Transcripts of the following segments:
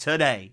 today.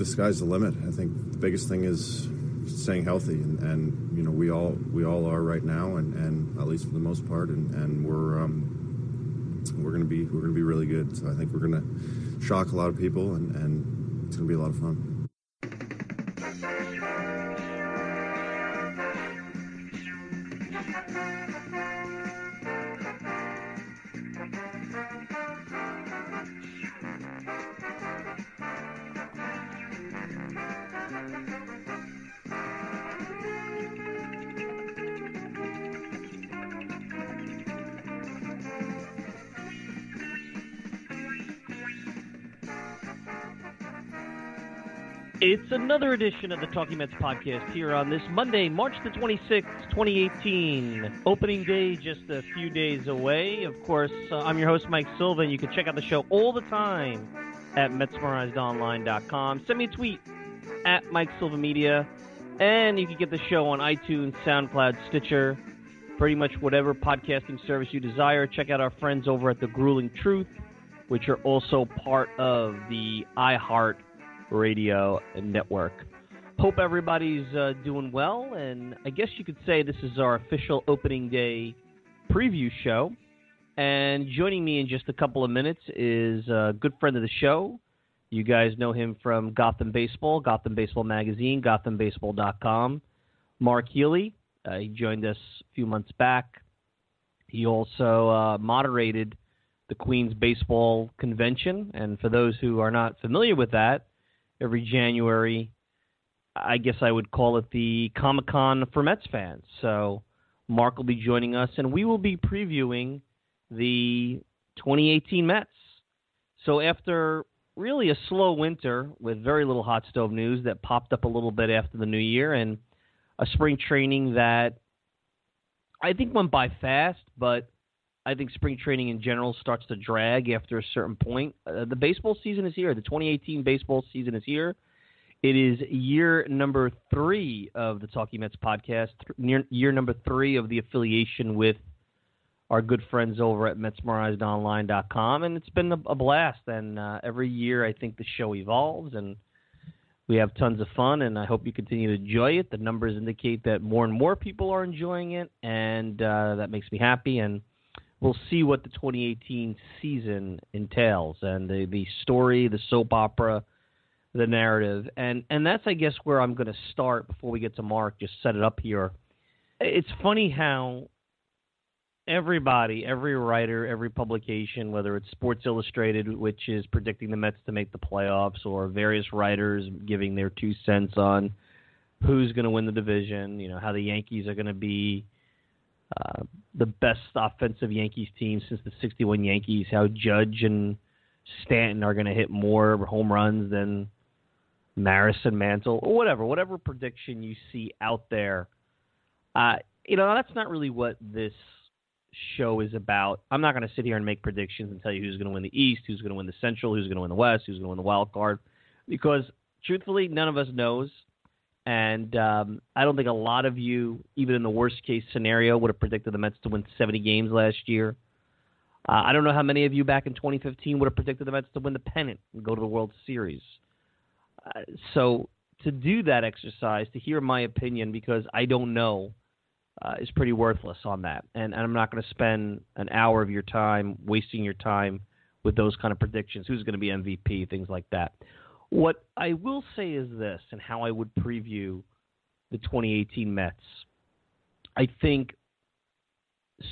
the sky's the limit. I think the biggest thing is staying healthy, and, and you know we all we all are right now, and, and at least for the most part, and, and we're um, we're gonna be we're gonna be really good. So I think we're gonna shock a lot of people, and, and it's gonna be a lot of fun. It's another edition of the Talking Mets podcast here on this Monday, March the 26th, 2018. Opening day just a few days away. Of course, uh, I'm your host, Mike Silva, and you can check out the show all the time at MetsmerizedOnline.com. Send me a tweet at Mike Silva Media, and you can get the show on iTunes, SoundCloud, Stitcher, pretty much whatever podcasting service you desire. Check out our friends over at The Grueling Truth, which are also part of the iHeart Radio Network. Hope everybody's uh, doing well, and I guess you could say this is our official opening day preview show. And joining me in just a couple of minutes is a good friend of the show. You guys know him from Gotham Baseball, Gotham Baseball Magazine, GothamBaseball.com. Mark Healy. Uh, he joined us a few months back. He also uh, moderated the Queens Baseball Convention. And for those who are not familiar with that, every January. I guess I would call it the Comic Con for Mets fans. So Mark will be joining us, and we will be previewing the 2018 Mets. So after really a slow winter with very little hot stove news that popped up a little bit after the new year, and a spring training that I think went by fast, but I think spring training in general starts to drag after a certain point. Uh, the baseball season is here. The 2018 baseball season is here. It is year number three of the Talking Mets podcast, th- year number three of the affiliation with our good friends over at MetsmerizedOnline.com, and it's been a, a blast. And uh, every year, I think the show evolves, and we have tons of fun, and I hope you continue to enjoy it. The numbers indicate that more and more people are enjoying it, and uh, that makes me happy. And we'll see what the 2018 season entails, and the the story, the soap opera, the narrative, and and that's I guess where I'm going to start before we get to Mark. Just set it up here. It's funny how everybody, every writer, every publication, whether it's Sports Illustrated, which is predicting the Mets to make the playoffs, or various writers giving their two cents on who's going to win the division, you know, how the Yankees are going to be uh, the best offensive Yankees team since the 61 Yankees, how Judge and Stanton are going to hit more home runs than Maris and Mantle, or whatever, whatever prediction you see out there. Uh, you know, that's not really what this – show is about. I'm not going to sit here and make predictions and tell you who's going to win the East, who's going to win the Central, who's going to win the West, who's going to win the wild card, because truthfully, none of us knows. And um, I don't think a lot of you, even in the worst case scenario, would have predicted the Mets to win 70 games last year. Uh, I don't know how many of you back in 2015 would have predicted the Mets to win the pennant and go to the World Series. Uh, so to do that exercise, to hear my opinion, because I don't know uh, is pretty worthless on that. And, and I'm not going to spend an hour of your time wasting your time with those kind of predictions. Who's going to be MVP, things like that. What I will say is this, and how I would preview the 2018 Mets. I think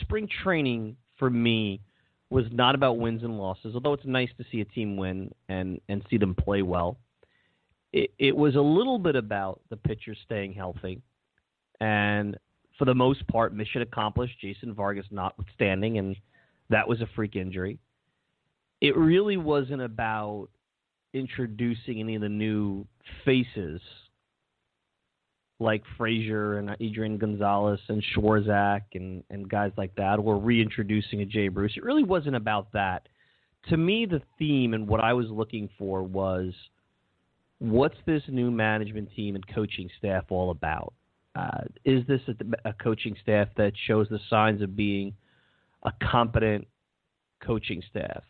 spring training for me was not about wins and losses, although it's nice to see a team win and, and see them play well. It, it was a little bit about the pitchers staying healthy and for the most part, mission accomplished, Jason Vargas notwithstanding, and that was a freak injury. It really wasn't about introducing any of the new faces like Frazier and Adrian Gonzalez and Swarzak and, and guys like that, or reintroducing a Jay Bruce. It really wasn't about that. To me, the theme and what I was looking for was what's this new management team and coaching staff all about? Uh, is this a, a, coaching staff that shows the signs of being a competent coaching staff?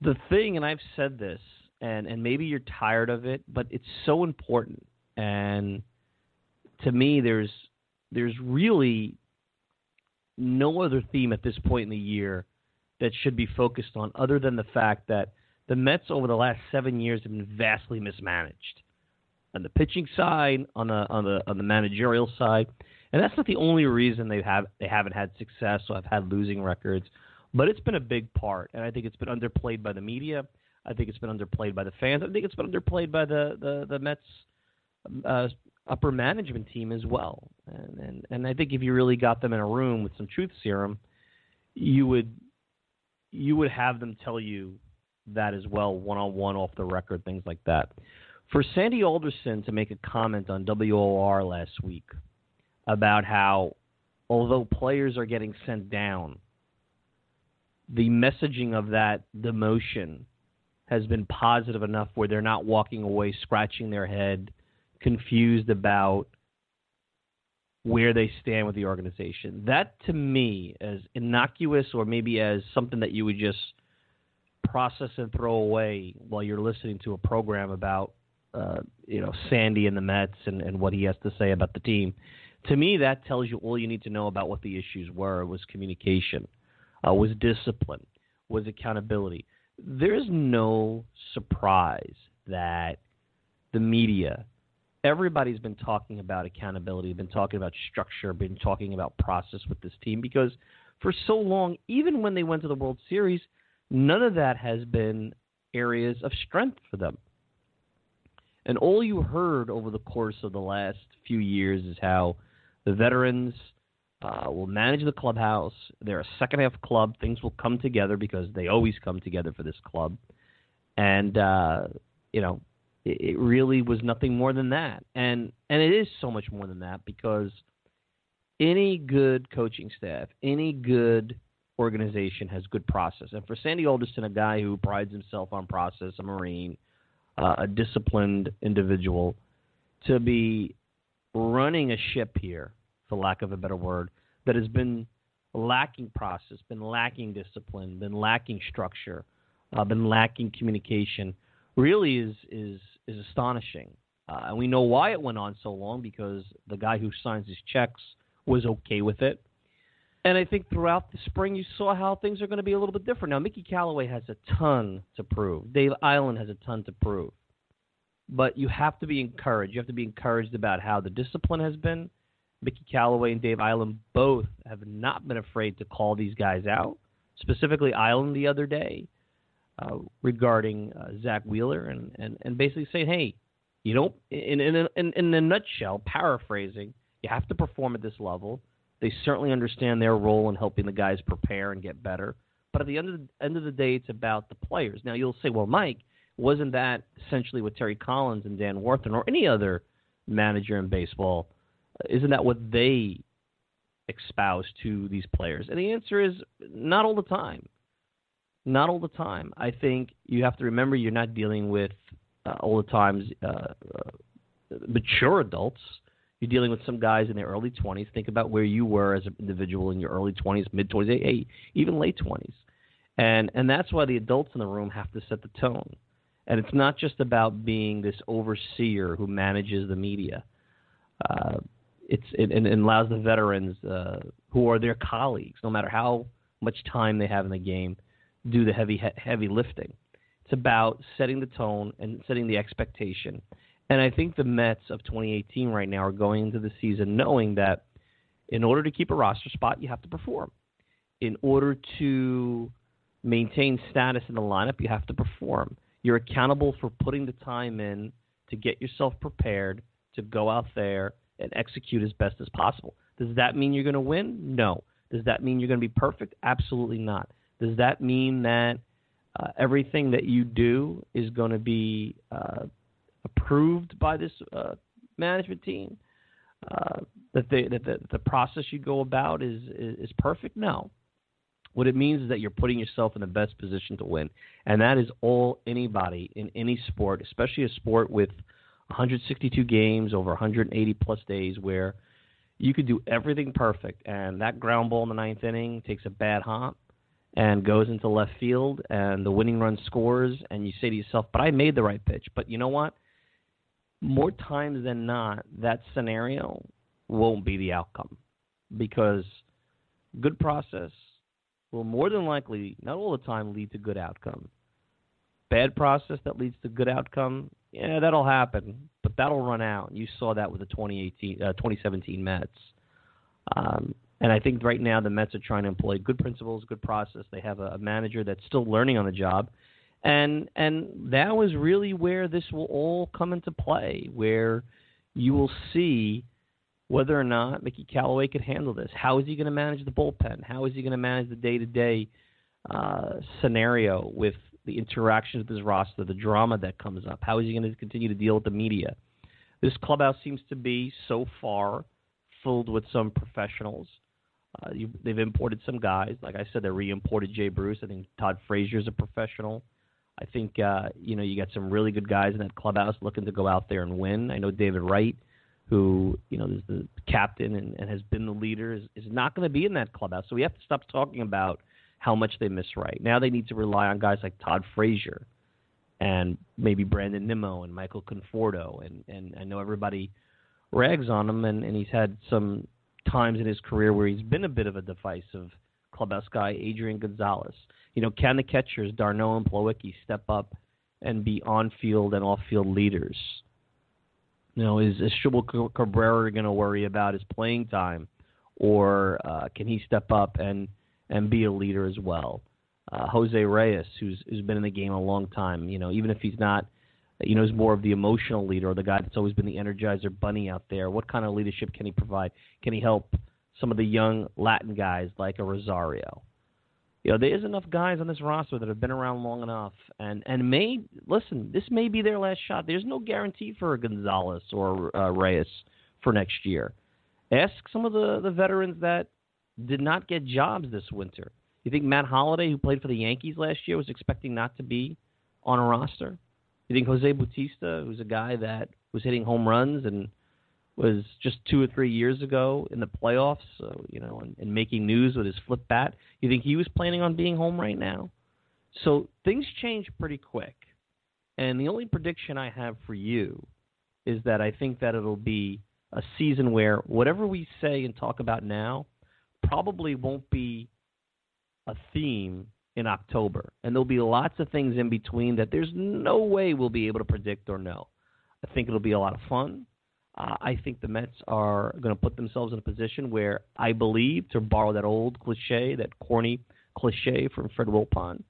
The thing, and I've said this, and, and maybe you're tired of it, but it's so important. And to me, there's there's really no other theme at this point in the year that should be focused on other than the fact that the Mets over the last seven years have been vastly mismanaged on the pitching side, on the on the on the managerial side, and that's not the only reason they have they haven't had success or have had losing records, but it's been a big part, and I think it's been underplayed by the media. I think it's been underplayed by the fans. I think it's been underplayed by the the the Mets uh, upper management team as well. And, and and I think if you really got them in a room with some truth serum, you would you would have them tell you that as well, one on one, off the record, things like that for Sandy Alderson to make a comment on WOR last week about how, although players are getting sent down, the messaging of that demotion has been positive enough where they're not walking away scratching their head, confused about where they stand with the organization. That to me, as innocuous or maybe as something that you would just process and throw away while you're listening to a program about uh, you know Sandy and the Mets and, and what he has to say about the team. To me, that tells you all you need to know about what the issues were. It was communication, uh, was discipline, was accountability. There's no surprise that the media, everybody's been talking about accountability, been talking about structure, been talking about process with this team because for so long, even when they went to the World Series, none of that has been areas of strength for them. And all you heard over the course of the last few years is how the veterans uh, will manage the clubhouse. They're a second half club. Things will come together because they always come together for this club. And, uh, you know, it, it really was nothing more than that. And, and it is so much more than that because any good coaching staff, any good organization has good process. And for Sandy Alderson, a guy who prides himself on process, a Marine – uh, a disciplined individual to be running a ship here, for lack of a better word, that has been lacking process, been lacking discipline, been lacking structure, uh, been lacking communication, really is is is astonishing. Uh, and we know why it went on so long because the guy who signs his checks was okay with it. And I think throughout the spring, you saw how things are going to be a little bit different. Now, Mickey Callaway has a ton to prove. Dave Eiland has a ton to prove. But you have to be encouraged. You have to be encouraged about how the discipline has been. Mickey Callaway and Dave Eiland both have not been afraid to call these guys out. Specifically, Eiland the other day uh, regarding uh, Zack Wheeler and, and, and basically saying, hey, you don't, in, in, in, in a nutshell, paraphrasing, you have to perform at this level. They certainly understand their role in helping the guys prepare and get better. But at the end of the end of the day, it's about the players. Now you'll say, well, Mike, wasn't that essentially what Terry Collins and Dan Warthen or any other manager in baseball? Isn't that what they espouse to these players? And the answer is not all the time. Not all the time. I think you have to remember you're not dealing with uh, all the times uh, uh, mature adults. You're dealing with some guys in their early 20s. Think about where you were as an individual in your early 20s, mid 20s, even late 20s. And and that's why the adults in the room have to set the tone. And it's not just about being this overseer who manages the media. Uh, it's it, and, allows the veterans uh, who are their colleagues, no matter how much time they have in the game, do the heavy heavy lifting. It's about setting the tone and setting the expectation. And I think the Mets of 2018 right now are going into the season knowing that in order to keep a roster spot, you have to perform. In order to maintain status in the lineup, you have to perform. You're accountable for putting the time in to get yourself prepared to go out there and execute as best as possible. Does that mean you're going to win? No. Does that mean you're going to be perfect? Absolutely not. Does that mean that uh, everything that you do is going to be uh, approved by this uh, management team? Uh, that, that the, the process you go about is, is, is perfect? No. What it means is that you're putting yourself in the best position to win, and that is all anybody in any sport, especially a sport with 162 games over 180 plus days, where you could do everything perfect, and that ground ball in the ninth inning takes a bad hop and goes into left field, and the winning run scores, and you say to yourself, "But I made the right pitch." But you know what? More times than not, that scenario won't be the outcome because good process will more than likely, not all the time, lead to good outcome. Bad process that leads to good outcome, yeah, that'll happen, but that'll run out. You saw that with the 2018, uh, 2017 Mets. Um, and I think right now the Mets are trying to employ good principles, good process. They have a, a manager that's still learning on the job, and and that was really where this will all come into play, where you will see whether or not Mickey Callaway could handle this. How is he going to manage the bullpen? How is he going to manage the day-to-day uh, scenario with the interactions with his roster, the drama that comes up? How is he going to continue to deal with the media? This clubhouse seems to be so far filled with some professionals. Uh, you, they've imported some guys. Like I said, they re-imported Jay Bruce. I think Todd Frazier is a professional. I think uh, you know you got some really good guys in that clubhouse looking to go out there and win. I know David Wright who you know is the captain and, and has been the leader, is, is not going to be in that clubhouse. So we have to stop talking about how much they miss Wright. Now they need to rely on guys like Todd Frazier and maybe Brandon Nimmo and Michael Conforto. And, and I know everybody rags on him, and, and he's had some times in his career where he's been a bit of a divisive clubhouse guy, Adrian Gonzalez. You know, can the catchers, d'Arnaud and Plawecki, step up and be on field and off field leaders? You know, is, is Asdrubal Cabrera going to worry about his playing time, or uh, can he step up and and be a leader as well? Uh, Jose Reyes, who's who's been in the game a long time, you know, even if he's not, you know, is more of the emotional leader or the guy that's always been the energizer bunny out there. What kind of leadership can he provide? Can he help some of the young Latin guys like a Rosario? you know, there is enough guys on this roster that have been around long enough, and and may listen. This may be their last shot. There's no guarantee for a Gonzalez or uh, Reyes for next year. Ask some of the the veterans that did not get jobs this winter. You think Matt Holliday, who played for the Yankees last year, was expecting not to be on a roster? You think Jose Bautista, who's a guy that was hitting home runs and was just two or three years ago in the playoffs, so, you know, and, and making news with his flip bat. You think he was planning on being home right now? So things change pretty quick. And the only prediction I have for you is that I think that it'll be a season where whatever we say and talk about now probably won't be a theme in October. And there'll be lots of things in between that there's no way we'll be able to predict or know. I think it'll be a lot of fun. Uh, I think the Mets are going to put themselves in a position where I believe, to borrow that old cliche, that corny cliche from Fred Wilpon,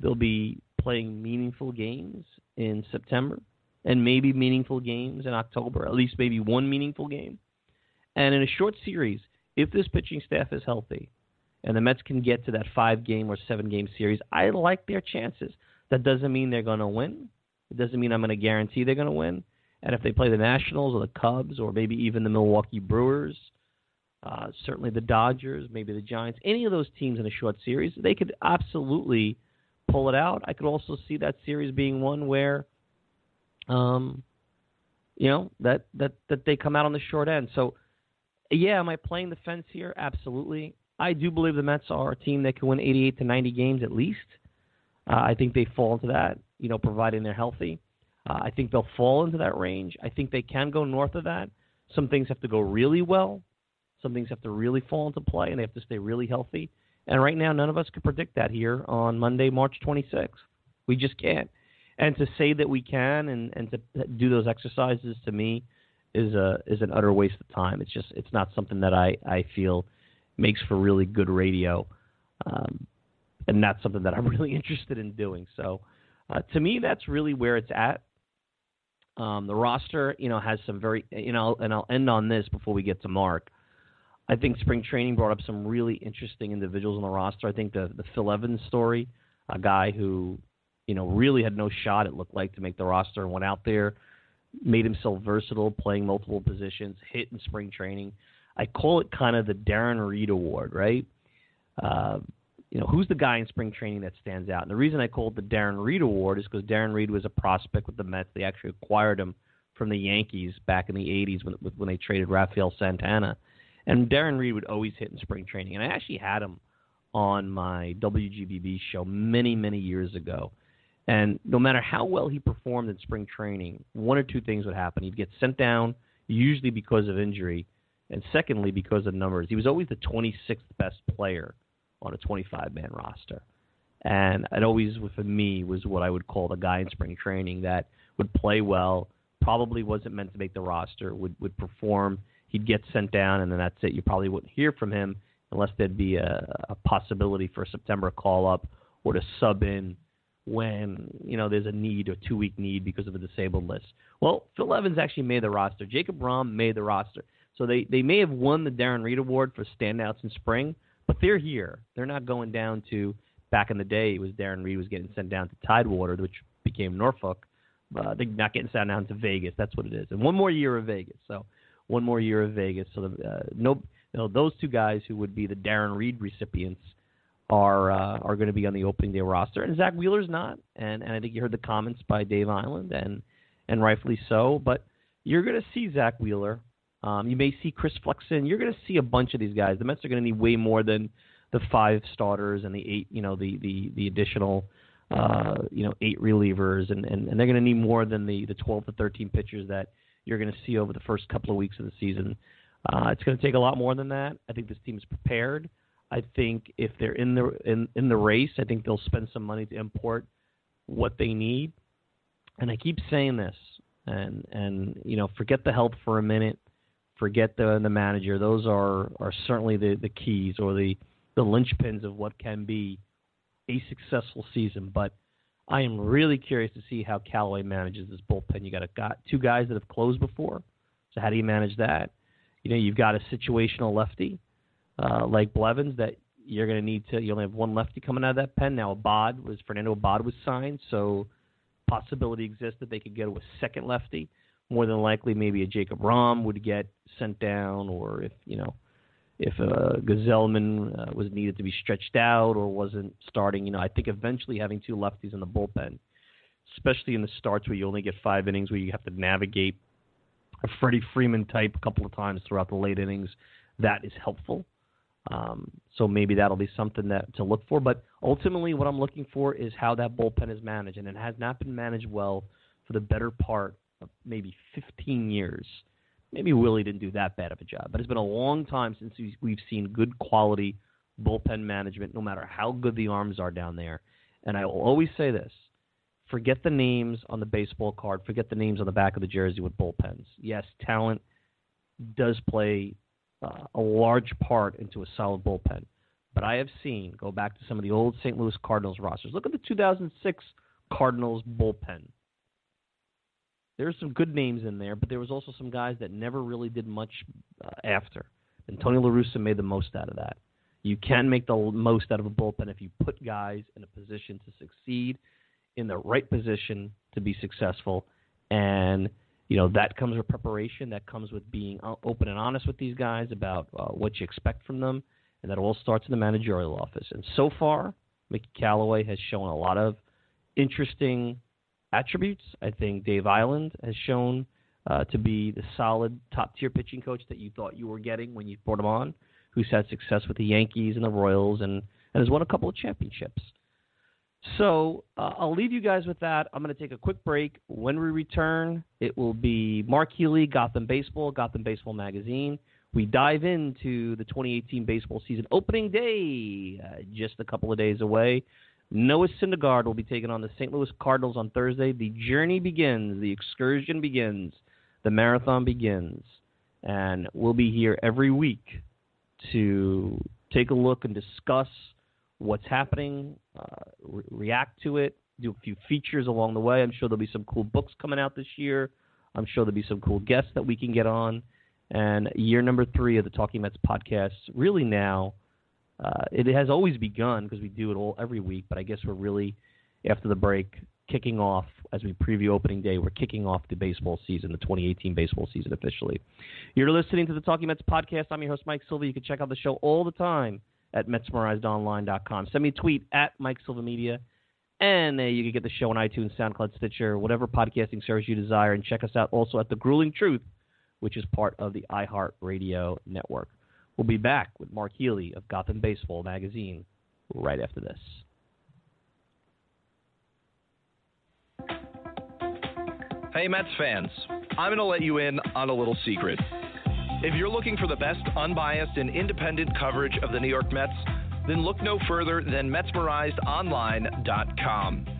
they'll be playing meaningful games in September and maybe meaningful games in October, at least maybe one meaningful game. And in a short series, if this pitching staff is healthy and the Mets can get to that five game or seven game series, I like their chances. That doesn't mean they're going to win. It doesn't mean I'm going to guarantee they're going to win. And if they play the Nationals or the Cubs or maybe even the Milwaukee Brewers, uh, certainly the Dodgers, maybe the Giants, any of those teams in a short series, they could absolutely pull it out. I could also see that series being one where, um, you know, that that that they come out on the short end. So, yeah, am I playing the fence here? Absolutely. I do believe the Mets are a team that can win 88 to 90 games at least. Uh, I think they fall into that, you know, providing they're healthy. Uh, I think they'll fall into that range. I think they can go north of that. Some things have to go really well. Some things have to really fall into play, and they have to stay really healthy. And right now, none of us could predict that here on Monday, March 26th. We just can't. And to say that we can and, and to do those exercises to me is a is an utter waste of time. It's just it's not something that I I feel makes for really good radio, um, and not something that I'm really interested in doing. So, uh, to me, that's really where it's at. Um, the roster, you know, has some very, you know, and I'll end on this before we get to Mark. I think spring training brought up some really interesting individuals on the roster. I think the the Phil Evans story, a guy who, you know, really had no shot. It looked like to make the roster and went out there, made himself versatile, playing multiple positions, hit in spring training. I call it kind of the Darren Reed Award, right? Uh, you know, who's the guy in spring training that stands out? And the reason I call it the Darren Reed Award is because Darren Reed was a prospect with the Mets. They actually acquired him from the Yankees back in the 80s when, when they traded Rafael Santana. And Darren Reed would always hit in spring training. And I actually had him on my WGBB show many, many years ago. And no matter how well he performed in spring training, one or two things would happen. He'd get sent down, usually because of injury, and secondly, because of numbers. He was always the 26th best player on a 25 man roster. And it always, for me, was what I would call the guy in spring training that would play well, probably wasn't meant to make the roster, would, would perform. He'd get sent down, and then that's it. You probably wouldn't hear from him unless there'd be a, a possibility for a September call up or to sub in when you know there's a need or two week need because of a disabled list. Well, Phil Evans actually made the roster. Jacob Rhame made the roster. So they, they may have won the Darren Reed Award for standouts in spring, but they're here. They're not going down to back in the day. It was Darren Reed was getting sent down to Tidewater, which became Norfolk. Uh, they're not getting sent down to Vegas. That's what it is. And one more year of Vegas. So one more year of Vegas. So the, uh, no, know, those two guys who would be the Darren Reed recipients are uh, are going to be on the opening day roster, and Zack Wheeler's not. And and I think you heard the comments by Dave Eiland, and and rightfully so. But you're going to see Zack Wheeler um, you may see Chris Flexen. You're going to see a bunch of these guys. The Mets are going to need way more than the five starters and the eight, you know, the the the additional, uh, you know, eight relievers, and and, and they're going to need more than the the 12 to 13 pitchers that you're going to see over the first couple of weeks of the season. Uh, it's going to take a lot more than that. I think this team is prepared. I think if they're in the in in the race, I think they'll spend some money to import what they need. And I keep saying this, and and you know, forget the help for a minute forget the the manager. Those are are certainly the the keys or the the linchpins of what can be a successful season. But I am really curious to see how Callaway manages this bullpen. You got a got two guys that have closed before, so how do you manage that? You know, you've got a situational lefty uh, like Blevins that you're going to need to. You only have one lefty coming out of that pen now. Abad was Fernando Abad was signed, so possibility exists that they could get a second lefty more than likely maybe a Jacob Rhame would get sent down, or if you know if uh, Gsellman uh, was needed to be stretched out or wasn't starting. You know, I think eventually having two lefties in the bullpen, especially in the starts where you only get five innings, where you have to navigate a Freddie Freeman type a couple of times throughout the late innings, that is helpful. Um, so maybe that'll be something that to look for. But ultimately, what I'm looking for is how that bullpen is managed, and it has not been managed well for the better part of maybe 15 years. Maybe Willie didn't do that bad of a job, but it's been a long time since we've seen good quality bullpen management, no matter how good the arms are down there. And I will always say this forget the names on the baseball card, forget the names on the back of the jersey with bullpens. Yes, talent does play uh, a large part into a solid bullpen. But I have seen, go back to some of the old St. Louis Cardinals rosters. Look at the 2006 Cardinals bullpen. There's some good names in there, but there was also some guys that never really did much uh, after. And Tony La Russa made the most out of that. You can make the most out of a bullpen if you put guys in a position to succeed, in the right position to be successful, and you know that comes with preparation. That comes with being open and honest with these guys about uh, what you expect from them, and that all starts in the managerial office. And so far, Mickey Callaway has shown a lot of interesting attributes. I think Dave Eiland has shown uh, to be the solid top tier pitching coach that you thought you were getting when you brought him on, who's had success with the Yankees and the Royals and, and has won a couple of championships. So uh, I'll leave you guys with that. I'm going to take a quick break. When we return, it will be Mark Healy, Gotham Baseball, Gotham Baseball Magazine. We dive into the 2018 baseball season opening day, uh, just a couple of days away. Noah Syndergaard will be taking on the St. Louis Cardinals on Thursday. The journey begins, the excursion begins, the marathon begins, and we'll be here every week to take a look and discuss what's happening, uh, re- react to it, do a few features along the way. I'm sure there'll be some cool books coming out this year. I'm sure there'll be some cool guests that we can get on. And year number three of the Talking Mets podcast, really now, uh, it has always begun because we do it all every week. But I guess we're really after the break kicking off as we preview opening day. We're kicking off the baseball season, the 2018 baseball season officially. You're listening to the Talking Mets podcast. I'm your host Mike Silva. You can check out the show all the time at MetsmerizedOnline.com. Send me a tweet at Mike Silva Media. And uh, you can get the show on iTunes, SoundCloud, Stitcher, whatever podcasting service you desire. And check us out also at The Grueling Truth, which is part of the iHeartRadio network. We'll be back with Mark Healy of Gotham Baseball Magazine right after this. Hey, Mets fans, I'm going to let you in on a little secret. If you're looking for the best unbiased and independent coverage of the New York Mets, then look no further than MetsmerizedOnline.com.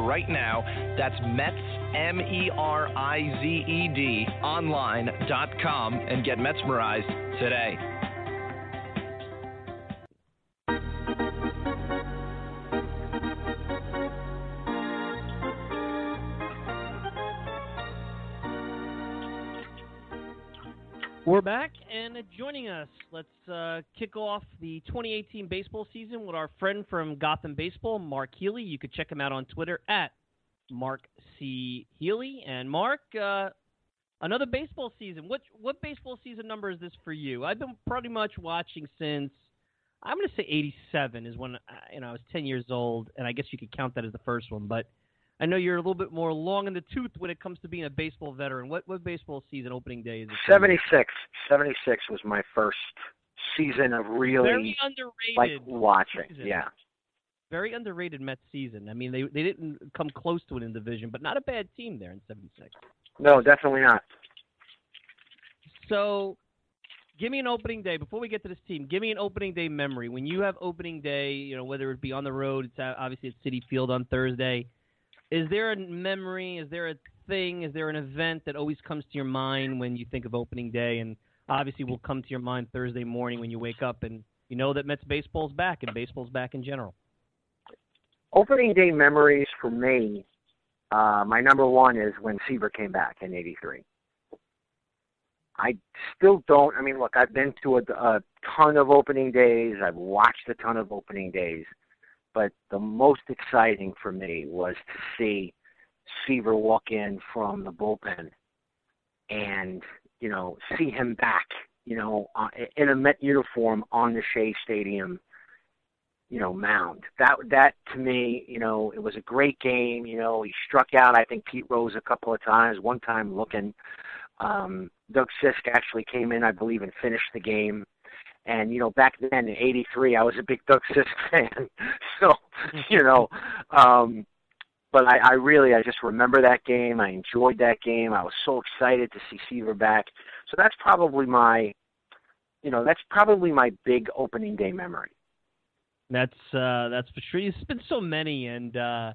right now. That's Mets, M E R I Z E D, online.com, and get Metsmerized today. We're back, and joining us, let's uh, kick off the 2018 baseball season with our friend from Gotham Baseball, Mark Healy. You could check him out on Twitter at Mark C. Healy. And Mark, uh, another baseball season. What what baseball season number is this for you? I've been pretty much watching since I'm going to say 87 is when uh, you know I was 10 years old, and I guess you could count that as the first one, but I know you're a little bit more long in the tooth when it comes to being a baseball veteran. What what baseball season opening day is it? 76. 76 was my first season of really Very underrated like watching. season. Yeah. Very underrated Mets season. I mean, they they didn't come close to it in division, but not a bad team there in '76. No, definitely not. So, give me an opening day before we get to this team. Give me an opening day memory when you have opening day. You know, whether it be on the road, it's obviously at Citi Field on Thursday. Is there a memory? Is there a thing? Is there an event that always comes to your mind when you think of opening day? And obviously, will come to your mind Thursday morning when you wake up and you know that Mets baseball's back and baseball's back in general. Opening day memories for me, uh, my number one is when Seaver came back in '83. I still don't. I mean, look, I've been to a, a ton of opening days. I've watched a ton of opening days, but the most exciting for me was to see Seaver walk in from the bullpen and you know see him back, you know, uh, in a Met uniform on the Shea Stadium, you know, mound. That that to me, you know, it was a great game. You know, he struck out I think Pete Rose a couple of times. One time looking, um, Doug Sisk actually came in, I believe, and finished the game. And you know, back then in '83, I was a big Doug Sisk fan. so, you know, um, but I, I really, I just remember that game. I enjoyed that game. I was so excited to see Seaver back. So that's probably my, you know, that's probably my big opening day memory. That's uh, that's for sure. It's been so many, and uh,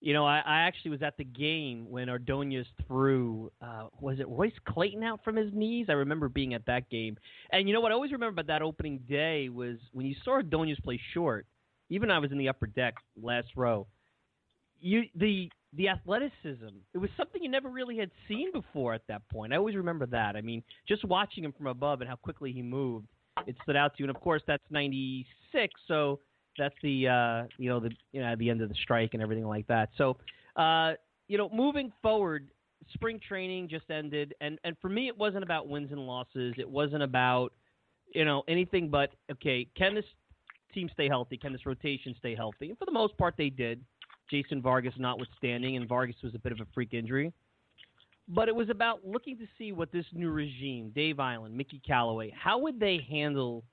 you know, I, I actually was at the game when Ordonez threw. Uh, was it Royce Clayton out from his knees? I remember being at that game, and you know what I always remember about that opening day was when you saw Ordonez play short. Even I was in the upper deck, last row. You the the athleticism. It was something you never really had seen before at that point. I always remember that. I mean, just watching him from above and how quickly he moved it stood out to you. And of course, that's '96, so that's the uh, you know the you know the end of the strike and everything like that. So uh, you know, moving forward, spring training just ended, and and for me, it wasn't about wins and losses. It wasn't about you know anything but okay, can this team stay healthy? Can this rotation stay healthy? And for the most part, they did. Jason Vargas notwithstanding, and Vargas was a bit of a freak injury but it was about looking to see what this new regime, Dave Eiland, Mickey Callaway, how would they handle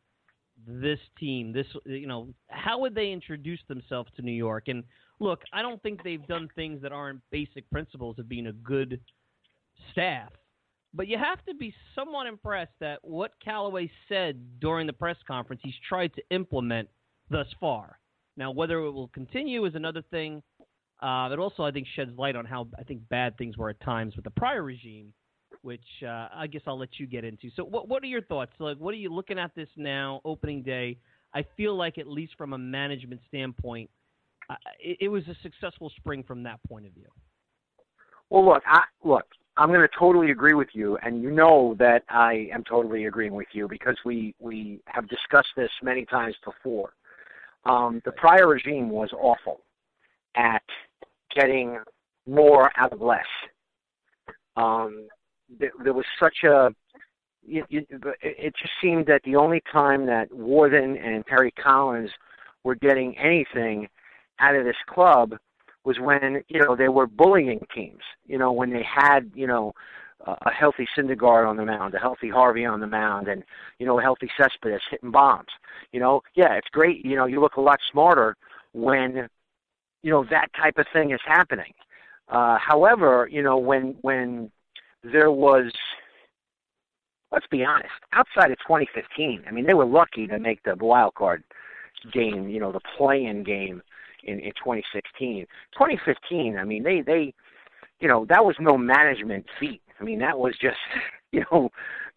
this team? This, you know, how would they introduce themselves to New York? And look, I don't think they've done things that aren't basic principles of being a good staff. But you have to be somewhat impressed that what Callaway said during the press conference, he's tried to implement thus far. Now, whether it will continue is another thing. Uh, it also, I think, sheds light on how I think bad things were at times with the prior regime, which uh, I guess I'll let you get into. So, what what are your thoughts? Like, what are you looking at this now, opening day? I feel like, at least from a management standpoint, uh, it, it was a successful spring from that point of view. Well, look, I, look, I'm going to totally agree with you, and you know that I am totally agreeing with you because we we have discussed this many times before. Um, the prior regime was awful at getting more out of less. Um, there was such a it, it, it just seemed that the only time that Warthen and Terry Collins were getting anything out of this club was when you know they were bullying teams. You know when they had you know a healthy Syndergaard on the mound, a healthy Harvey on the mound, and you know a healthy Cespedes hitting bombs. You know, yeah, it's great. You know, you look a lot smarter when you know that type of thing is happening. Uh, however, you know when when there was, let's be honest, outside of 2015, I mean they were lucky to make the wild card game, you know, the play-in game in, in 2016. 2015, I mean they they, you know, that was no management feat. I mean that was just you know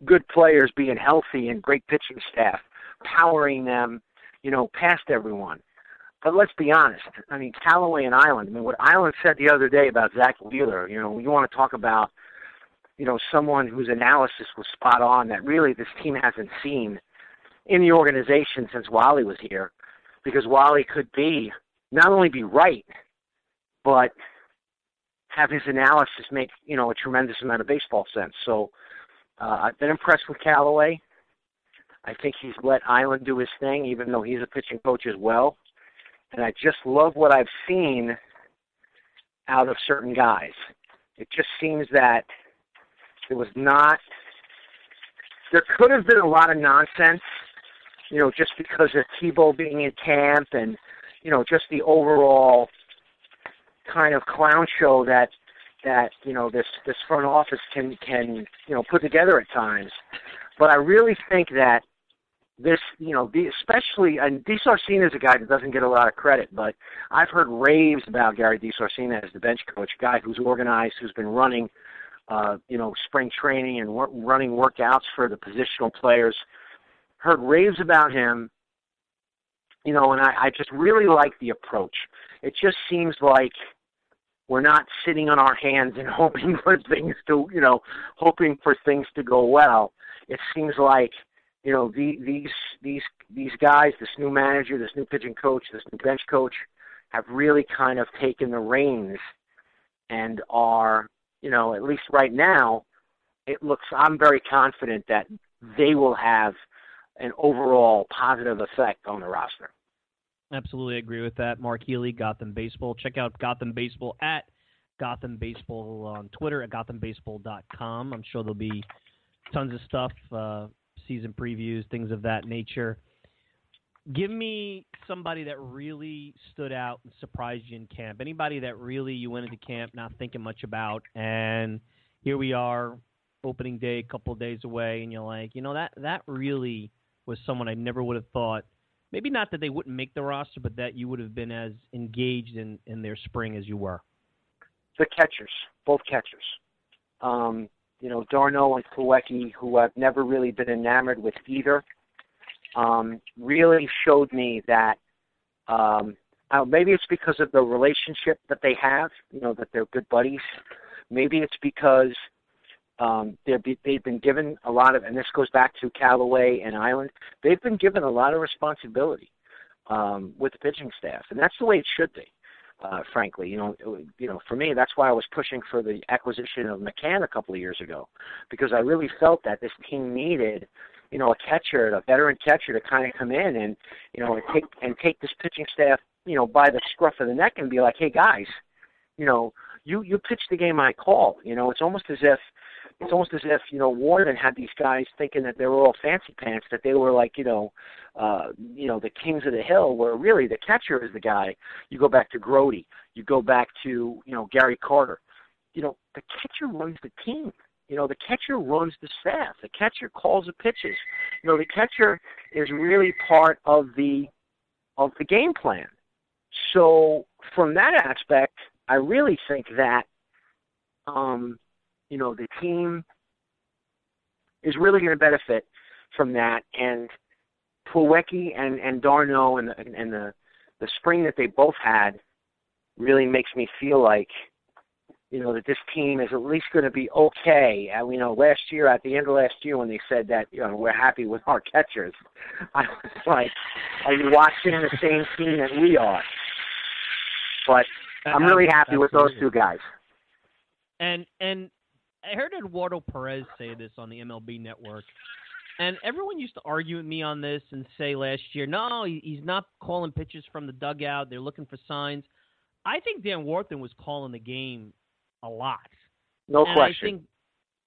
good players being healthy and great pitching staff powering them, you know, past everyone. But let's be honest. I mean, Callaway and Eiland. I mean, what Eiland said the other day about Zack Wheeler. You know, you want to talk about, you know, someone whose analysis was spot on that really this team hasn't seen in the organization since Wally was here, because Wally could be not only be right, but have his analysis make you know a tremendous amount of baseball sense. So uh, I've been impressed with Callaway. I think he's let Eiland do his thing, even though he's a pitching coach as well and I just love what I've seen out of certain guys. It just seems that there was not, there could have been a lot of nonsense, you know, just because of Tebow being in camp and, you know, just the overall kind of clown show that that you know this this front office can can you know put together at times. But I really think that this, you know, especially, and DeSarcina is a guy that doesn't get a lot of credit, but I've heard raves about Gary DeSarcina as the bench coach, guy who's organized, who's been running, uh, you know, spring training and wor- running workouts for the positional players. Heard raves about him, you know, and I, I just really like the approach. It just seems like we're not sitting on our hands and hoping for things to, you know, hoping for things to go well. It seems like – you know the, these these these guys, this new manager, this new pitching coach, this new bench coach, have really kind of taken the reins and are you know at least right now it looks. I'm very confident that they will have an overall positive effect on the roster. Absolutely agree with that. Mark Healy, Gotham Baseball. Check out Gotham Baseball at Gotham Baseball on Twitter at GothamBaseball.com. I'm sure there'll be tons of stuff, uh, season previews, things of that nature. Give me somebody that really stood out and surprised you in camp. Anybody that really you went into camp not thinking much about, and here we are, opening day, a couple of days away, and you're like, you know that that really was someone I never would have thought. Maybe not that they wouldn't make the roster, but that you would have been as engaged in in their spring as you were. The catchers, both catchers. Um, you know, d'Arnaud and Plawecki, who I've never really been enamored with either um, really showed me that um, uh, maybe it's because of the relationship that they have, you know, that they're good buddies. Maybe it's because um, they're they've been given a lot of, and this goes back to Callaway and Eiland. They've been given a lot of responsibility um, with the pitching staff, and that's the way it should be. Uh, frankly, you know, you know, for me, that's why I was pushing for the acquisition of McCann a couple of years ago, because I really felt that this team needed you know, a catcher, a veteran catcher to kind of come in and, you know, and take and take this pitching staff, you know, by the scruff of the neck and be like, hey guys, you know, you you pitch the game I call. You know, it's almost as if it's almost as if you know Warthen had these guys thinking that they were all fancy pants, that they were like you know, uh, you know the kings of the hill. Where really the catcher is the guy. You go back to Grote, you go back to you know Gary Carter. You know the catcher runs the team. You know, the catcher runs the staff. The catcher calls the pitches. You know, the catcher is really part of the of the game plan. So from that aspect, I really think that um, you know, the team is really going to benefit from that and Plawecki and and d'Arnaud and the, and the the spring that they both had really makes me feel like you know that this team is at least going to be okay. And you know, last year at the end of last year when they said that you know we're happy with our catchers, I was like, are you watching the same team that we are? But I'm really happy with those two guys. And and I heard Eduardo Perez say this on the MLB Network. And everyone used to argue with me on this and say last year, no, he's not calling pitches from the dugout. They're looking for signs. I think Dan Warthen was calling the game a lot. No and question. I think,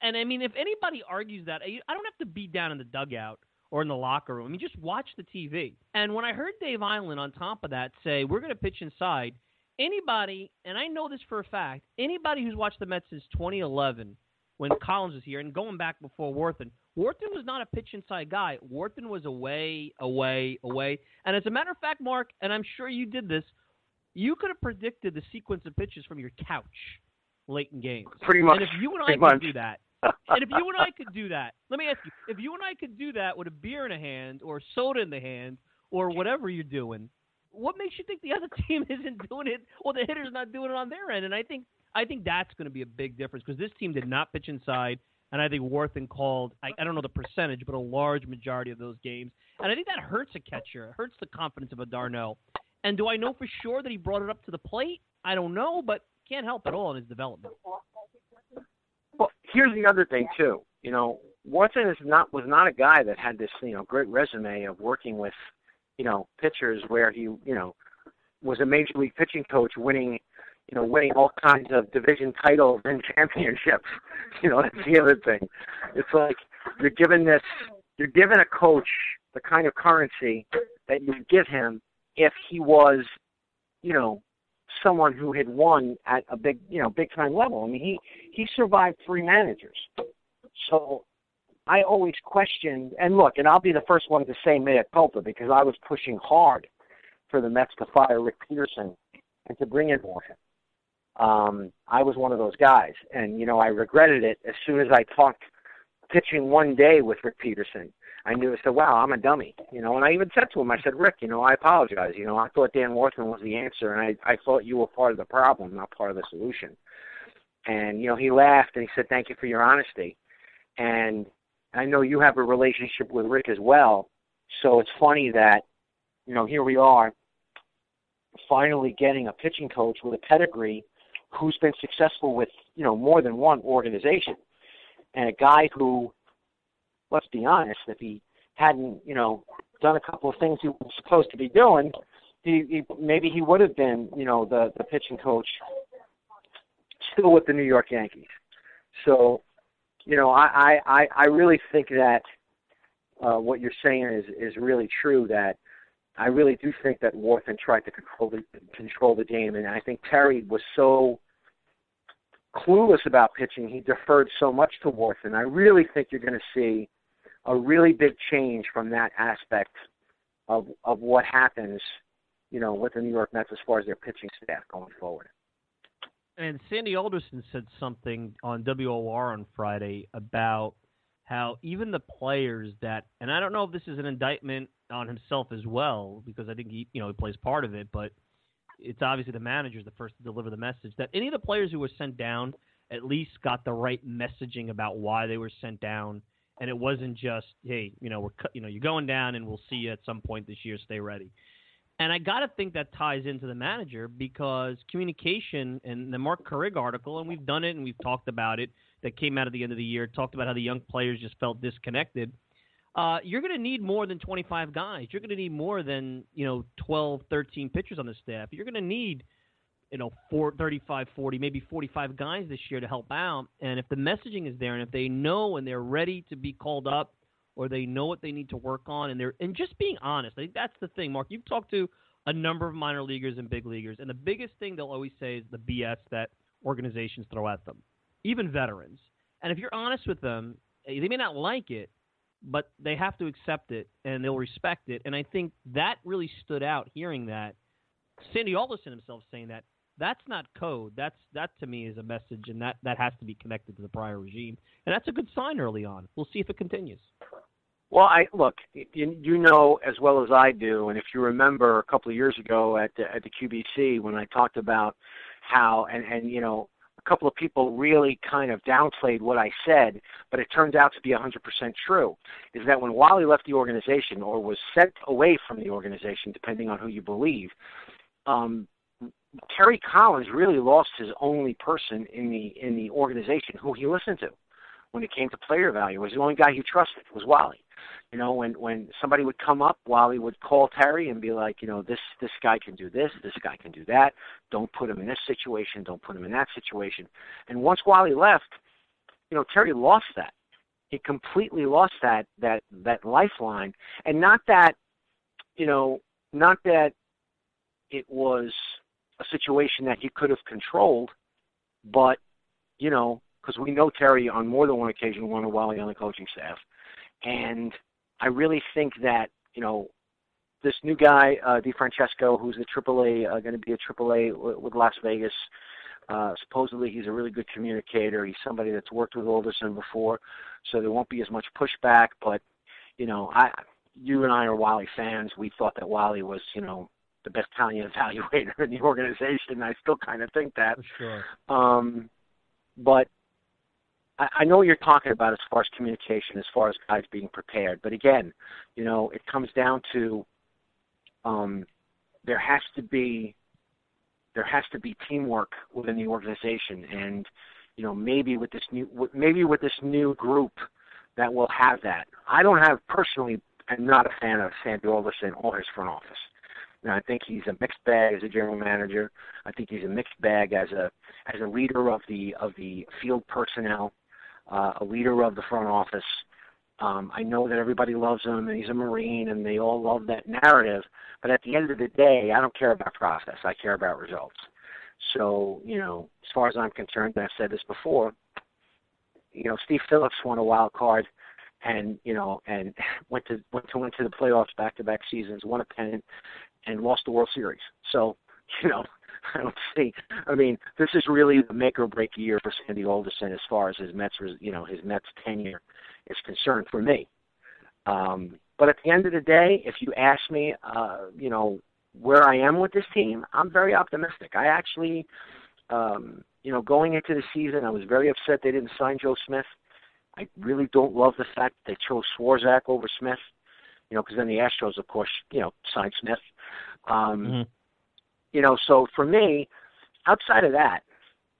and I mean, if anybody argues that, I don't have to be down in the dugout or in the locker room. I mean, just watch the TV. And when I heard Dave Eiland on top of that say, we're going to pitch inside, anybody, and I know this for a fact, anybody who's watched the Mets since 2011 when Collins was here and going back before Warthen, Warthen was not a pitch inside guy. Warthen was away, away, away. And as a matter of fact, Mark, and I'm sure you did this, you could have predicted the sequence of pitches from your couch late in games. Pretty much. And if you and I could much. do that, and if you and I could do that, let me ask you: if you and I could do that with a beer in a hand, or soda in the hand, or whatever you're doing, what makes you think the other team isn't doing it, or the hitter's not doing it on their end? And I think I think that's going to be a big difference because this team did not pitch inside, and I think Warthen called I, I don't know the percentage, but a large majority of those games, and I think that hurts a catcher. It hurts the confidence of a d'Arnaud. And do I know for sure that he brought it up to the plate? I don't know, but can't help at all in his development. Well, here's the other thing too. You know, Warthen is not was not a guy that had this you know great resume of working with you know pitchers where he you know was a major league pitching coach, winning you know winning all kinds of division titles and championships. You know, that's the other thing. It's like you're given this, you're given a coach the kind of currency that you would give him if he was, you know, someone who had won at a big, you know, big time level. I mean, he he survived three managers. So I always questioned, and look, and I'll be the first one to say mea culpa because I was pushing hard for the Mets to fire Rick Peterson and to bring in Warthen. Um, I was one of those guys, and you know, I regretted it as soon as I talked pitching one day with Rick Peterson I knew I said, "Wow, I'm a dummy," you know. And I even said to him, I said, "Rick, you know, I apologize. You know, I thought Dan Warthen was the answer, and I I thought you were part of the problem, not part of the solution." And you know, he laughed and he said, "Thank you for your honesty." And I know you have a relationship with Rick as well, so it's funny that you know here we are, finally getting a pitching coach with a pedigree who's been successful with you know more than one organization and a guy who, let's be honest, if he hadn't, you know, done a couple of things he was supposed to be doing, he, he maybe he would have been, you know, the the pitching coach still with the New York Yankees. So, you know, I I I really think that uh, what you're saying is is really true. That I really do think that Warthen tried to control the control the game, and I think Terry was so clueless about pitching. He deferred so much to Warthen. I really think you're going to see a really big change from that aspect of of what happens, you know, with the New York Mets as far as their pitching staff going forward. And Sandy Alderson said something on WOR on Friday about how even the players that, and I don't know if this is an indictment on himself as well, because I think he, you know, he plays part of it, but it's obviously the manager's the first to deliver the message. That any of the players who were sent down at least got the right messaging about why they were sent down, and it wasn't just, hey, you know, we're, you know, you're going down, and we'll see you at some point this year. Stay ready. And I got to think that ties into the manager because communication and the Mark Carig article, and we've done it and we've talked about it, that came out at the end of the year, talked about how the young players just felt disconnected. Uh, you're going to need more than 25 guys. You're going to need more than, you know, 12, 13 pitchers on the staff. You're going to need, you know, four, 35, 40, maybe 45 guys this year to help out. And if the messaging is there and if they know and they're ready to be called up or they know what they need to work on and they're and just being honest. I think that's the thing, Mark. You've talked to a number of minor leaguers and big leaguers, and the biggest thing they'll always say is the BS that organizations throw at them, even veterans. And if you're honest with them, eh, they may not like it, but they have to accept it and they'll respect it. And I think that really stood out hearing that. Sandy Alderson himself saying that that's not code. That's that to me is a message, and that that has to be connected to the prior regime, and that's a good sign early on. We'll see if it continues. Well, I look. You, you know as well as I do, and if you remember a couple of years ago at the, at the QBC when I talked about how and and you know a couple of people really kind of downplayed what I said, but it turned out to be 100% true. Is that when Wally left the organization or was sent away from the organization, depending on who you believe, um, Terry Collins really lost his only person in the in the organization who he listened to when it came to player value. Was the only guy he trusted was Wally. You know, when when somebody would come up, Wally would call Terry and be like, you know, this this guy can do this, this guy can do that. Don't put him in this situation. Don't put him in that situation. And once Wally left, you know, Terry lost that. He completely lost that that that lifeline. And not that, you know, not that it was a situation that he could have controlled, but you know, because we know Terry on more than one occasion wanted Wally on the coaching staff, and I really think that you know this new guy, uh, DeFrancesco, who's the AAA, uh, going to be a AAA with Las Vegas. Uh, supposedly, he's a really good communicator. He's somebody that's worked with Alderson before, so there won't be as much pushback. But you know, I, you and I are Wally fans. We thought that Wally was, you know, the best Italian evaluator in the organization. I still kind of think that. For sure. Um, but I, I know what you're talking about as far as communication, as far as guys being prepared. But again, you know, it comes down to um, there has to be there has to be teamwork within the organization, and you know, maybe with this new maybe with this new group that will have that. I don't have personally. I'm not a fan of Sandy Alderson or his front office. And I think he's a mixed bag as a general manager. I think he's a mixed bag as a as a leader of the of the field personnel uh, a leader of the front office. Um, I know that everybody loves him and he's a Marine and they all love that narrative. But at the end of the day, I don't care about process. I care about results. So, you know, as far as I'm concerned, and I've said this before, you know, Steve Phillips won a wild card and, you know, and went to went to went to the playoffs back to back seasons, won a pennant and lost the World Series. So, you know, I don't see. I mean, this is really the make or break year for Sandy Alderson as far as his Mets, you know, his Mets tenure is concerned for me. Um, but at the end of the day, if you ask me, uh, you know, where I am with this team, I'm very optimistic. I actually, um, you know, going into the season, I was very upset they didn't sign Joe Smith. I really don't love the fact that they chose Swarzak over Smith. You know, because then the Astros, of course, you know, signed Smith. Um, mm-hmm you know, so for me, outside of that,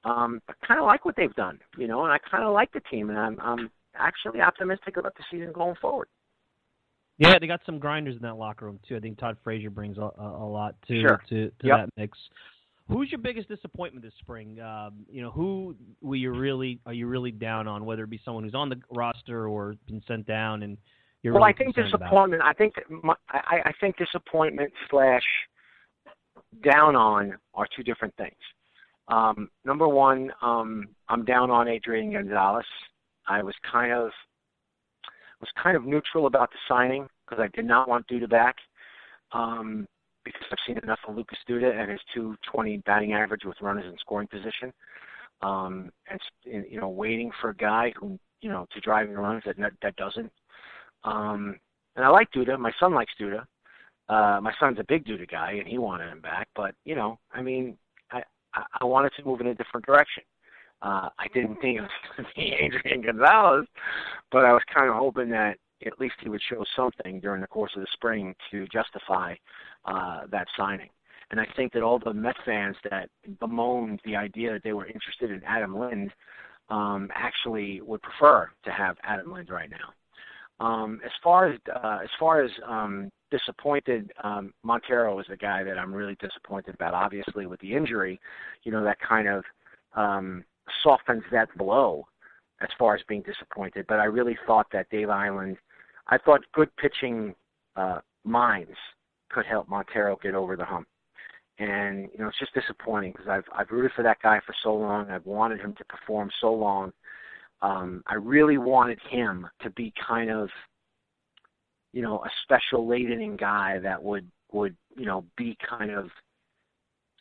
um, I kind of like what they've done, you know, and I kind of like the team, and I'm I'm actually optimistic about the season going forward. Yeah, they got some grinders in that locker room too. I think Todd Frazier brings a, a, lot to Sure. to, to Yep. that mix. Who's your biggest disappointment this spring? Um, you know, who were you really are you really down on? Whether it be someone who's on the roster or been sent down, and you're well, really I think concerned about? disappointment. I think my, I, I think disappointment slash down on are two different things. Um, number one, um, I'm down on Adrian Gonzalez. I was kind of was kind of neutral about the signing because I did not want Duda back um, because I've seen enough of Lucas Duda and his 220 batting average with runners in scoring position. Um, and you know, waiting for a guy who you know to drive driving runs that that doesn't. Um, and I like Duda. My son likes Duda. Uh, my son's a big Duda guy, and he wanted him back. But you know, I mean, I I, wanted to move in a different direction. Uh, I didn't think it was going to be Adrian Gonzalez, but I was kind of hoping that at least he would show something during the course of the spring to justify uh, that signing. And I think that all the Met fans that bemoaned the idea that they were interested in Adam Lind um, actually would prefer to have Adam Lind right now. Um, as far as uh, as far as um, disappointed, um, Montero is the guy that I'm really disappointed about. Obviously, with the injury, you know that kind of um, softens that blow as far as being disappointed. But I really thought that Dave Eiland, I thought good pitching uh, minds could help Montero get over the hump. And you know it's just disappointing because I've I've rooted for that guy for so long. I've wanted him to perform so long. Um, I really wanted him to be kind of, you know, a special late inning guy that would would you know be kind of,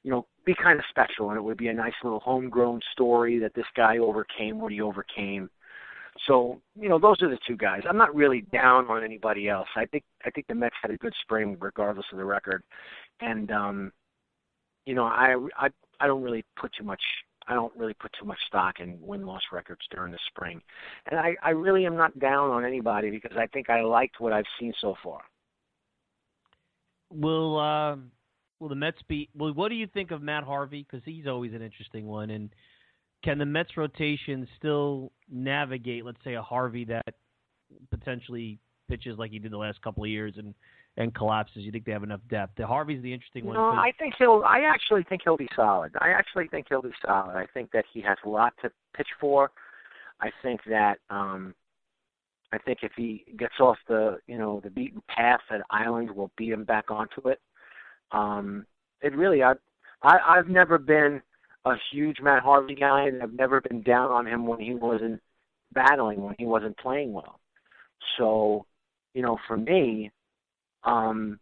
you know, be kind of special, and it would be a nice little homegrown story that this guy overcame what he overcame. So you know, those are the two guys. I'm not really down on anybody else. I think I think the Mets had a good spring regardless of the record, and um, you know, I I I don't really put too much I don't really put too much stock in win loss records during the spring. And I, I really am not down on anybody because I think I liked what I've seen so far. Will uh, will the Mets be? Well, what do you think of Matt Harvey? Because he's always an interesting one. And can the Mets rotation still navigate, let's say, a Harvey that potentially pitches like he did the last couple of years and and collapses? You think they have enough depth? The Harvey's the interesting one. No, I think he'll. I actually think he'll be solid. I actually think he'll be solid. I think that he has a lot to pitch for. I think that. um I think if he gets off the you know the beaten path, that Eiland will beat him back onto it. Um It really, I, I I've never been a huge Matt Harvey guy, and I've never been down on him when he wasn't battling, when he wasn't playing well. So, you know, for me, um,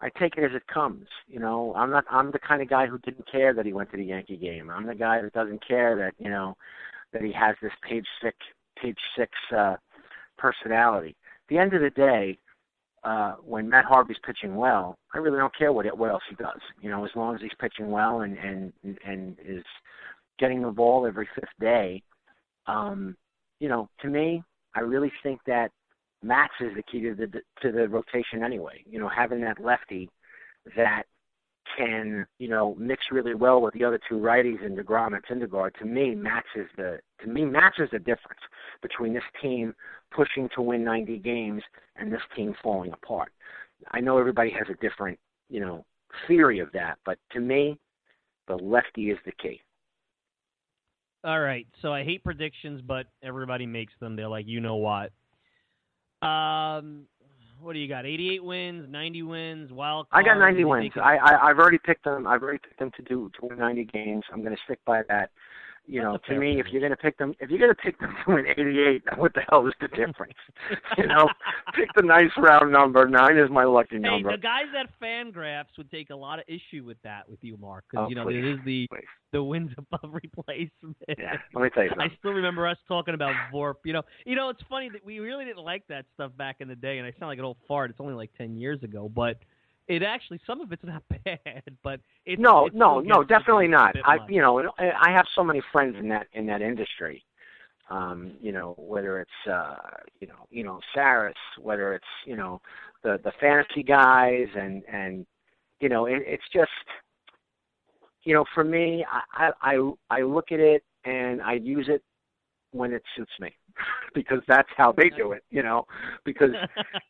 I take it as it comes. You know, I'm not. I'm the kind of guy who didn't care that he went to the Yankee game. I'm the guy that doesn't care that you know that he has this page six, page six uh, personality. At the end of the day, uh, when Matt Harvey's pitching well, I really don't care what what else he does. You know, as long as he's pitching well and and and is getting the ball every fifth day. Um, you know, to me, I really think that Max is the key to the to the rotation anyway. You know, having that lefty that can you know mix really well with the other two righties in Degrom and Syndergaard. To me, is the to me is the difference between this team pushing to win 90 games and this team falling apart. I know everybody has a different you know theory of that, but to me, the lefty is the key. All right. So I hate predictions, but everybody makes them. They're like, you know what? Um, what do you got? 88 wins, 90 wins, wild. I got 90 wins. I, I I've already picked them. I've already picked them to do to win 90 games. I'm going to stick by that. You know, to me, if you're going to pick them, if you're going to pick them to win 88, what the hell is the difference? you know, pick the nice round number. Nine is my lucky Hey, number. the guys at Fangraphs would take a lot of issue with that with you, Mark, because Oh, you know please, there is the please. the wins above replacement. Yeah, let me tell you I still remember us talking about Vorp. You know, you know, it's funny that we really didn't like that stuff back in the day, and I sound like an old fart. It's only like ten years ago, but it actually some of it's not bad, but it's no, no, no, gets to be definitely not. I, much. you know, I have so many friends in that in that industry. Um, you know, whether it's uh, you know, you know, Sarris, whether it's you know, the the fantasy guys, and and you know, it, it's just, you know, for me, I I I look at it and I use it when it suits me because that's how they do it. You know, because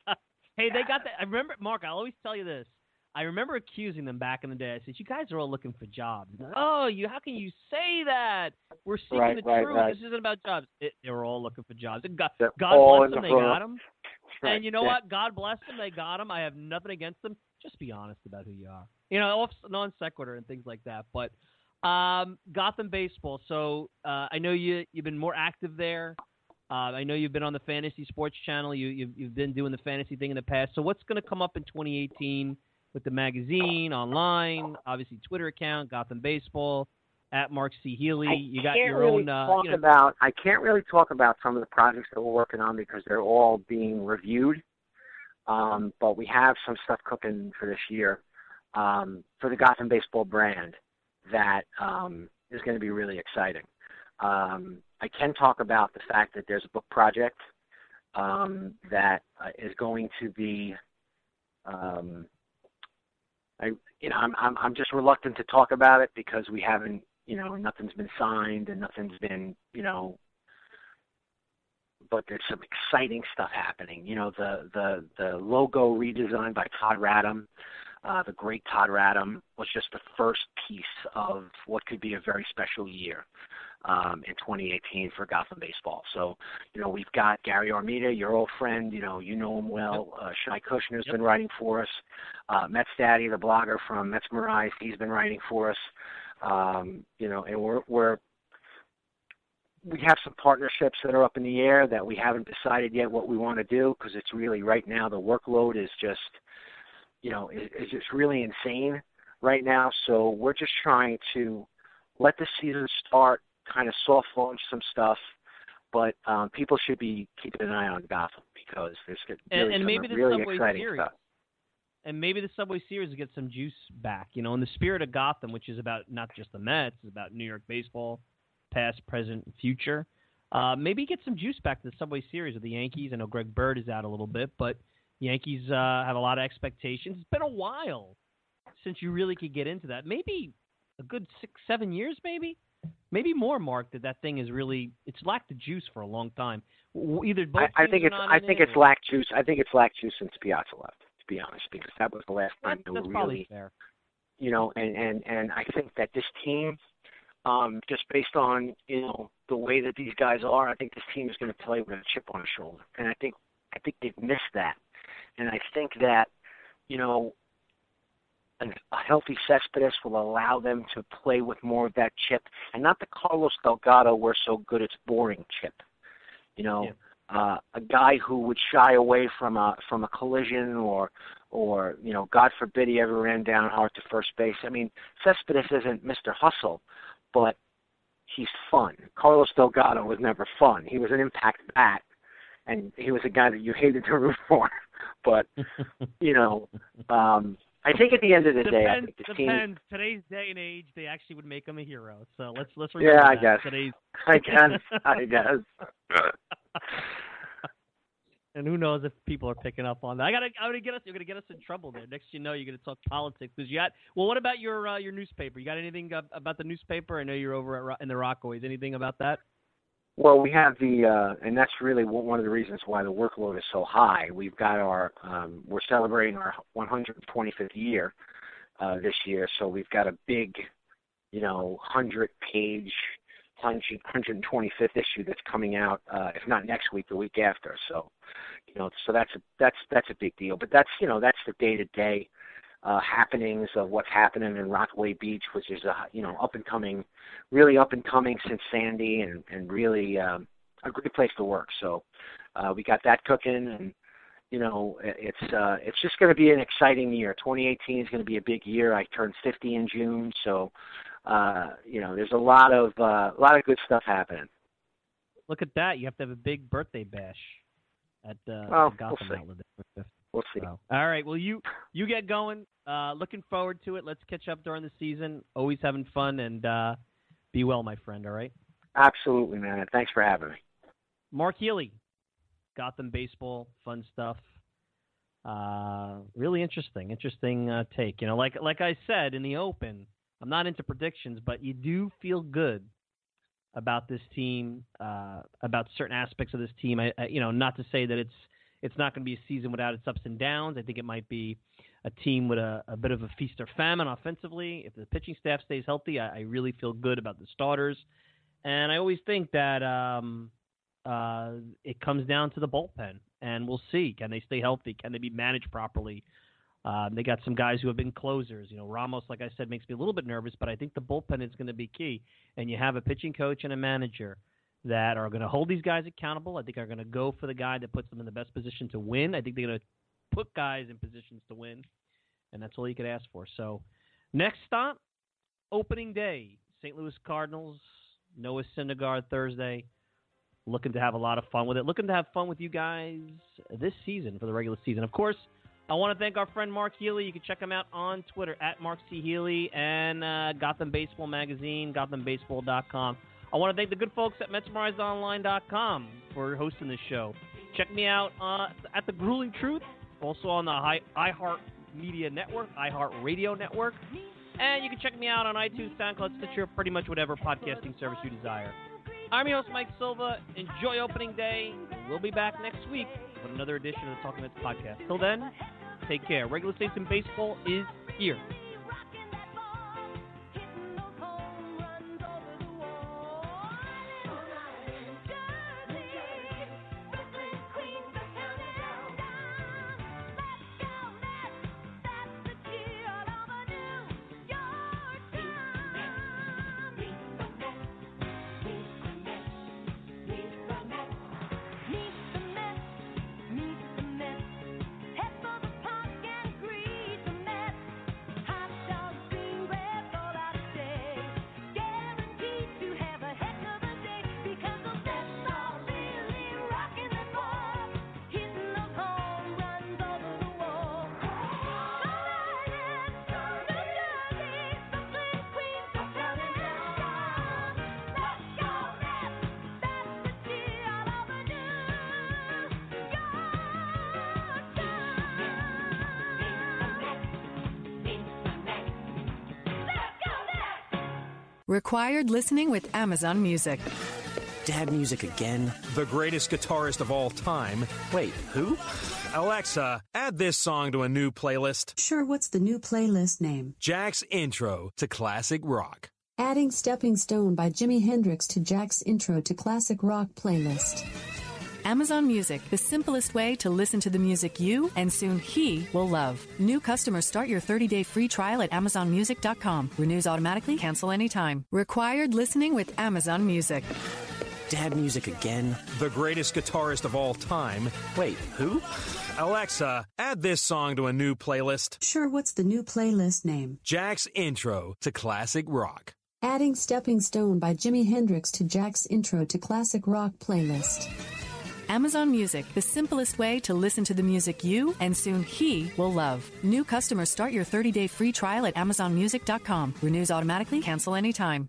hey, they got that. I remember, Mark. I always tell you this. I remember accusing them back in the day. I said, "You guys are all looking for jobs." oh, you? How can you say that? We're seeking right, the right, truth. Right. This isn't about jobs. It, they were all looking for jobs. And God, They're God bless them. the They got them. And you know yeah. what? God bless them. They got them. I have nothing against them. Just be honest about who you are. You know, off non sequitur and things like that. But um, Gotham baseball. So uh, I know you you've been more active there. Uh, I know you've been on the fantasy sports channel. You you've, you've been doing the fantasy thing in the past. So what's going to come up in 2018 with the magazine, online, obviously Twitter account, Gotham Baseball, at Mark C Healy. I You got your really own. Uh, talk you know, about. I can't really talk about some of the projects that we're working on because they're all being reviewed. Um, but we have some stuff cooking for this year um, for the Gotham Baseball brand that um, is going to be really exciting. Um, I can talk about the fact that there's a book project um, that uh, is going to be. Um, I, you know, I'm, I'm I'm just reluctant to talk about it because we haven't, you know, nothing's been signed and nothing's been, you know, but there's some exciting stuff happening. You know, the the the logo redesign by Todd Radom, uh, the great Todd Radom was just the first piece of what could be a very special year um, in 2018 for Gotham baseball. So, you know, we've got Gary Armida, your old friend. You know, you know him well. Uh, Shai Kushner's Yep. been writing for us. Uh, Mets Daddy, the blogger from Metsmerized, he's been writing for us. Um, you know, and we're we're we have some partnerships that are up in the air that we haven't decided yet what we want to do because it's really right now the workload is just you know is, is just really insane right now so we're just trying to let the season start kind of soft launch some stuff but um, people should be keeping an eye on Gotham because there's really And- and some maybe the really Subway exciting Series. stuff. and maybe the Subway Series will get some juice back. You know, in the spirit of Gotham, which is about not just the Mets, it's about New York baseball, past, present, future. Uh, maybe get some juice back to the Subway Series with the Yankees. I know Greg Bird is out a little bit, but Yankees uh, have a lot of expectations. It's been a while since you really could get into that. Maybe a good six, seven years, maybe, maybe more. Mark, that that thing is really it's lacked the juice for a long time. Either both I, I think it's I think it, it's or- lack juice. I think it's lack juice since Piazza left. To be honest, because that was the last time That's, they were really fair. you know, and and and I think that this team, um, just based on you know the way that these guys are, I think this team is going to play with a chip on their shoulder, and I think I think they've missed that, and I think that you know. A healthy Cespedes will allow them to play with more of that chip, and not the Carlos Delgado we're so good it's boring chip. You know, Yeah. uh, a guy who would shy away from a from a collision or or you know, God forbid he ever ran down hard to first base. I mean, Cespedes isn't Mr. Hustle, but he's fun. Carlos Delgado was never fun. He was an impact bat, and he was a guy that you hated to root for. But you know, um, I think at the end of the day, I Depends. think this team. Depends. Today's day and age, they actually would make him a hero. So let's let's remember Yeah, I that. guess. Today's I guess. I guess. and who knows if people are picking up on that. I gotta, I'm gonna get us. You're gonna get us in trouble there. Next, you know, you're gonna talk politics because you got. Well, what about your uh, your newspaper? You got anything uh, about the newspaper? I know you're over at Ro- in the Rockaways. Anything about that? Well, we have the, uh, and that's really one of the reasons why the workload is so high. We've got our, um, we're celebrating our 125th year uh, this year, so we've got a big, you know, 100 page, 100, 125th issue that's coming out, uh, if not next week, the week after. So, you know, so that's a that's that's a big deal. But that's you know that's the day to day uh happenings of what's happening in Rockaway Beach, which is a you know up and coming, really up and coming since Sandy, and and really um, a great place to work. So uh, we got that cooking, and you know it's uh, it's just going to be an exciting year. 2018 is going to be a big year. I turned 50 in June, so uh, you know there's a lot of uh, a lot of good stuff happening. Look at that. You have to have a big birthday bash at uh, Well, the Gotham we'll outlet. We'll see. So, all right. Well, you you get going. Uh, looking forward to it. Let's catch up during the season. Always having fun and uh, be well, my friend. All right. Absolutely, man. Thanks for having me. Mark Healy, Gotham baseball, fun stuff. Uh, really interesting, interesting uh, take. You know, like like I said in the open, I'm not into predictions, but you do feel good about this team, uh, about certain aspects of this team. I, I, you know, not to say that it's it's not going to be a season without its ups and downs. I think it might be a team with a, a bit of a feast or famine offensively. If the pitching staff stays healthy, I, I really feel good about the starters. And I always think that um, uh, it comes down to the bullpen, and we'll see. Can they stay healthy? Can they be managed properly? Um, they got some guys who have been closers. You know, Ramos, like I said, makes me a little bit nervous, but I think the bullpen is going to be key. And you have a pitching coach and a manager that are going to hold these guys accountable. I think are going to go for the guy that puts them in the best position to win. I think they're going to put guys in positions to win, and that's all you could ask for. So, next stop, opening day, St. Louis Cardinals, Noah Syndergaard Thursday. Looking to have a lot of fun with it. Looking to have fun with you guys this season for the regular season. Of course, I want to thank our friend Mark Healy. You can check him out on Twitter at Mark C. Healy and uh, Gotham Baseball Magazine, GothamBaseball.com. I want to thank the good folks at MetsMerizedOnline.com for hosting this show. Check me out uh, at The Grueling Truth, also on the iHeart Media Network, iHeart Radio Network. And you can check me out on iTunes, SoundCloud, Stitcher, pretty much whatever podcasting service you desire. I'm your host, Mike Silva. Enjoy opening day. We'll be back next week with another edition of the Talking Mets podcast. Till then, take care. Regular season baseball is here. Required listening with Amazon Music. Dad music again? The greatest guitarist of all time. Wait, who? Alexa, add this song to a new playlist. Sure, what's the new playlist name? Jack's Intro to Classic Rock. Adding Stepping Stone by Jimi Hendrix to Jack's Intro to Classic Rock playlist. Amazon Music, the simplest way to listen to the music you and soon he will love. New customers start your 30-day free trial at amazonmusic.com. Renews automatically, cancel anytime. Required listening with Amazon Music. Dad music again? The greatest guitarist of all time. Wait, who? Alexa, add this song to a new playlist. Sure, what's the new playlist name? Jack's Intro to Classic Rock. Adding Stepping Stone by Jimi Hendrix to Jack's Intro to Classic Rock playlist. Amazon Music, the simplest way to listen to the music you and soon he will love. New customers start your 30-day free trial at amazonmusic.com. Renews automatically, cancel anytime.